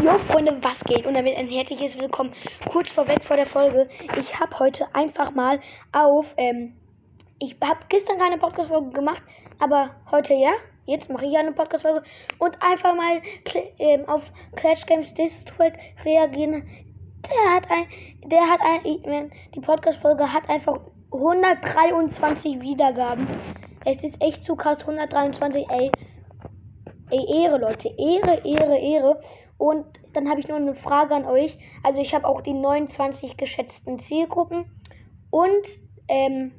Jo Freunde, was geht? Und damit ein herzliches Willkommen. Kurz vorweg vor der Folge. Ich habe heute einfach mal auf, ähm, ich habe gestern keine Podcast-Folge gemacht, aber heute ja. Jetzt mache ich ja eine Podcast-Folge und einfach mal ähm, auf Clash Games District reagieren. Der hat ein, der hat ein, die Podcast-Folge hat einfach 123 Wiedergaben. Es ist echt zu krass, 123, ey. Ey, Ehre, Leute. Ehre, Ehre, Ehre. Und dann habe ich noch eine Frage an euch. Also ich habe auch die 29 geschätzten Zielgruppen. Und ähm,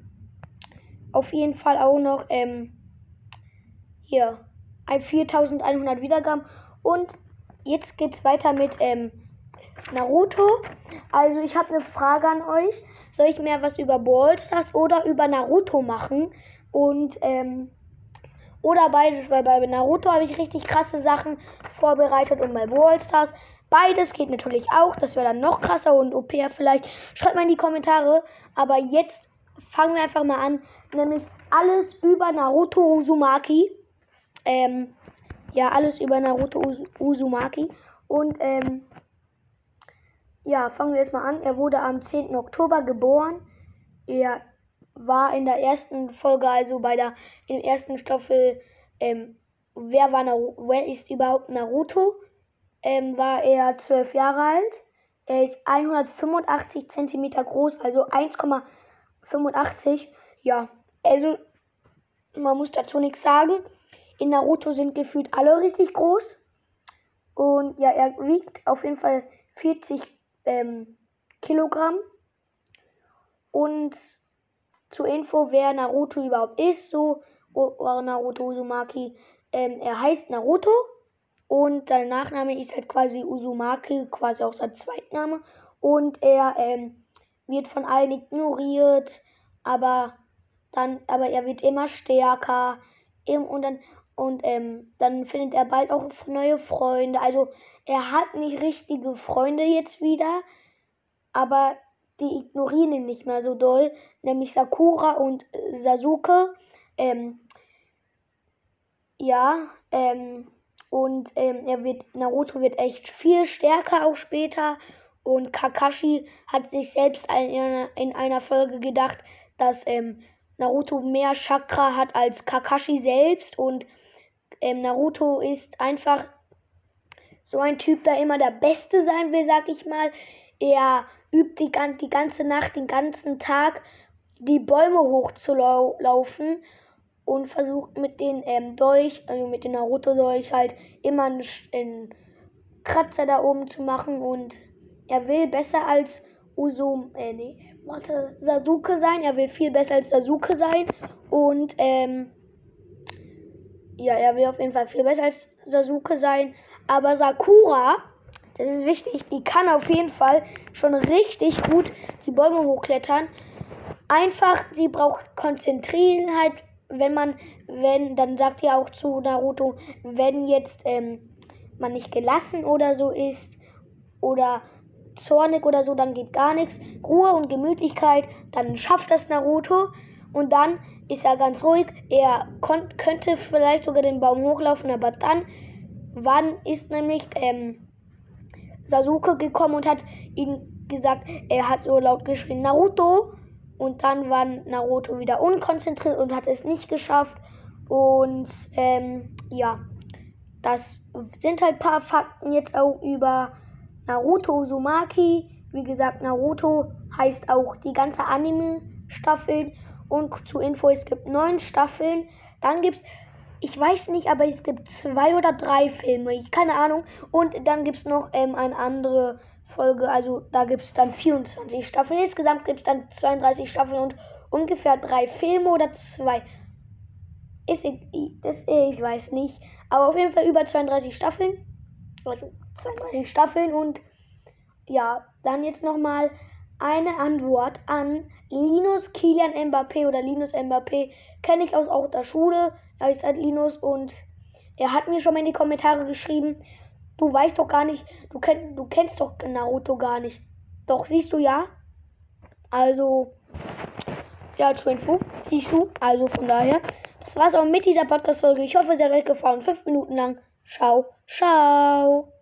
auf jeden Fall auch noch ähm, hier 4100 Wiedergaben. Und jetzt geht es weiter mit ähm, Naruto. Also ich habe eine Frage an euch. Soll ich mehr was über Ballstars oder über Naruto machen? Und ähm, oder beides, weil bei Naruto habe ich richtig krasse Sachen vorbereitet und bei Brawl Stars. Beides geht natürlich auch. Das wäre dann noch krasser und OP vielleicht. Schreibt mal in die Kommentare. Aber jetzt fangen wir einfach mal an. Nämlich alles über Naruto Uzumaki. Ähm, ja, alles über Naruto Uz Uzumaki. Und ähm, ja, fangen wir jetzt mal an. Er wurde am 10. Oktober geboren. Er war in der ersten Folge, also bei der der ersten Staffel, ähm, wer war Naruto, wer ist überhaupt Naruto? Ähm, war er zwölf Jahre alt. Er ist 185 cm groß, also 1,85. Ja, also man muss dazu nichts sagen. In Naruto sind gefühlt alle richtig groß. Und ja, er wiegt auf jeden Fall 40 ähm, Kilogramm. Und zur Info, wer Naruto überhaupt ist, so Naruto Uzumaki. Ähm, er heißt Naruto und sein Nachname ist halt quasi Uzumaki, quasi auch sein Zweitname. Und er ähm, wird von allen ignoriert, aber dann, aber er wird immer stärker. Und dann, und ähm, dann findet er bald auch neue Freunde. Also er hat nicht richtige Freunde jetzt wieder, aber die ignorieren ihn nicht mehr so doll, nämlich Sakura und äh, Sasuke. Ähm, ja, ähm, und ähm, er wird, Naruto wird echt viel stärker auch später. Und Kakashi hat sich selbst in einer, in einer Folge gedacht, dass ähm, Naruto mehr Chakra hat als Kakashi selbst. Und ähm, Naruto ist einfach so ein Typ, der immer der Beste sein will, sag ich mal. Er übt die, die ganze Nacht, den ganzen Tag die Bäume hochzulaufen und versucht mit den ähm, Dolch, also mit dem Naruto-Dolch halt immer einen, einen, Kratzer da oben zu machen und er will besser als Usum, äh, nee, warte, Sasuke sein, er will viel besser als Sasuke sein und, ähm, ja, er will auf jeden Fall viel besser als Sasuke sein, aber Sakura das ist wichtig. Die kann auf jeden Fall schon richtig gut die Bäume hochklettern. Einfach, sie braucht Konzentriertheit. Wenn man, wenn, dann sagt ihr auch zu Naruto, wenn jetzt ähm, man nicht gelassen oder so ist oder zornig oder so, dann geht gar nichts. Ruhe und Gemütlichkeit, dann schafft das Naruto und dann ist er ganz ruhig. Er könnte vielleicht sogar den Baum hochlaufen, aber dann, wann ist nämlich ähm, Sasuke gekommen und hat ihm gesagt, er hat so laut geschrien, Naruto. Und dann war Naruto wieder unkonzentriert und hat es nicht geschafft. Und ähm, ja, das sind halt ein paar Fakten jetzt auch über Naruto Uzumaki. Wie gesagt, Naruto heißt auch die ganze Anime-Staffel. Und zur Info, es gibt neun Staffeln. Dann gibt es ich weiß nicht, aber es gibt zwei oder drei Filme. Ich keine Ahnung. Und dann gibt es noch ähm, eine andere Folge. Also da gibt es dann 24 Staffeln. Insgesamt gibt es dann 32 Staffeln und ungefähr drei Filme oder zwei. Ist, das, ich weiß nicht. Aber auf jeden Fall über 32 Staffeln. Also 32 Staffeln und ja, dann jetzt nochmal eine Antwort an Linus Kilian Mbappé oder Linus Mbappé. Kenne ich aus auch der Schule heißt halt Linus und er hat mir schon mal in die Kommentare geschrieben, du weißt doch gar nicht, du, kenn, du kennst doch Naruto gar nicht. Doch, siehst du ja. Also, ja, zur Info, siehst du. Also von daher, das war's auch mit dieser Podcast-Folge. Ich hoffe, es hat euch gefallen. Fünf Minuten lang. Ciao, ciao.